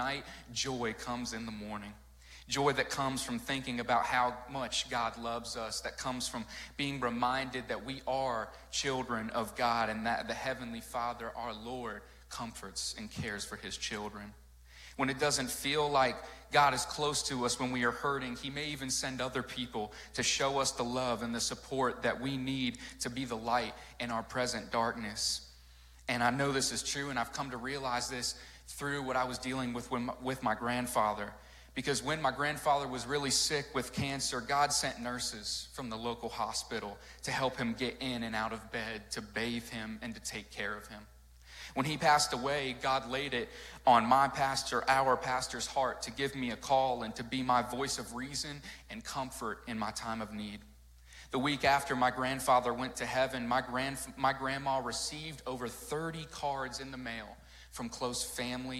night, joy comes in the morning. Joy that comes from thinking about how much God loves us, that comes from being reminded that we are children of God and that the Heavenly Father, our Lord, comforts and cares for His children. When it doesn't feel like God is close to us when we are hurting, He may even send other people to show us the love and the support that we need to be the light in our present darkness. And I know this is true, and I've come to realize this through what I was dealing with with my grandfather. Because when my grandfather was really sick with cancer, God sent nurses from the local hospital to help him get in and out of bed, to bathe him, and to take care of him. When he passed away, God laid it on my pastor, our pastor's heart, to give me a call and to be my voice of reason and comfort in my time of need. The week after my grandfather went to heaven, my, grand, my grandma received over 30 cards in the mail from close family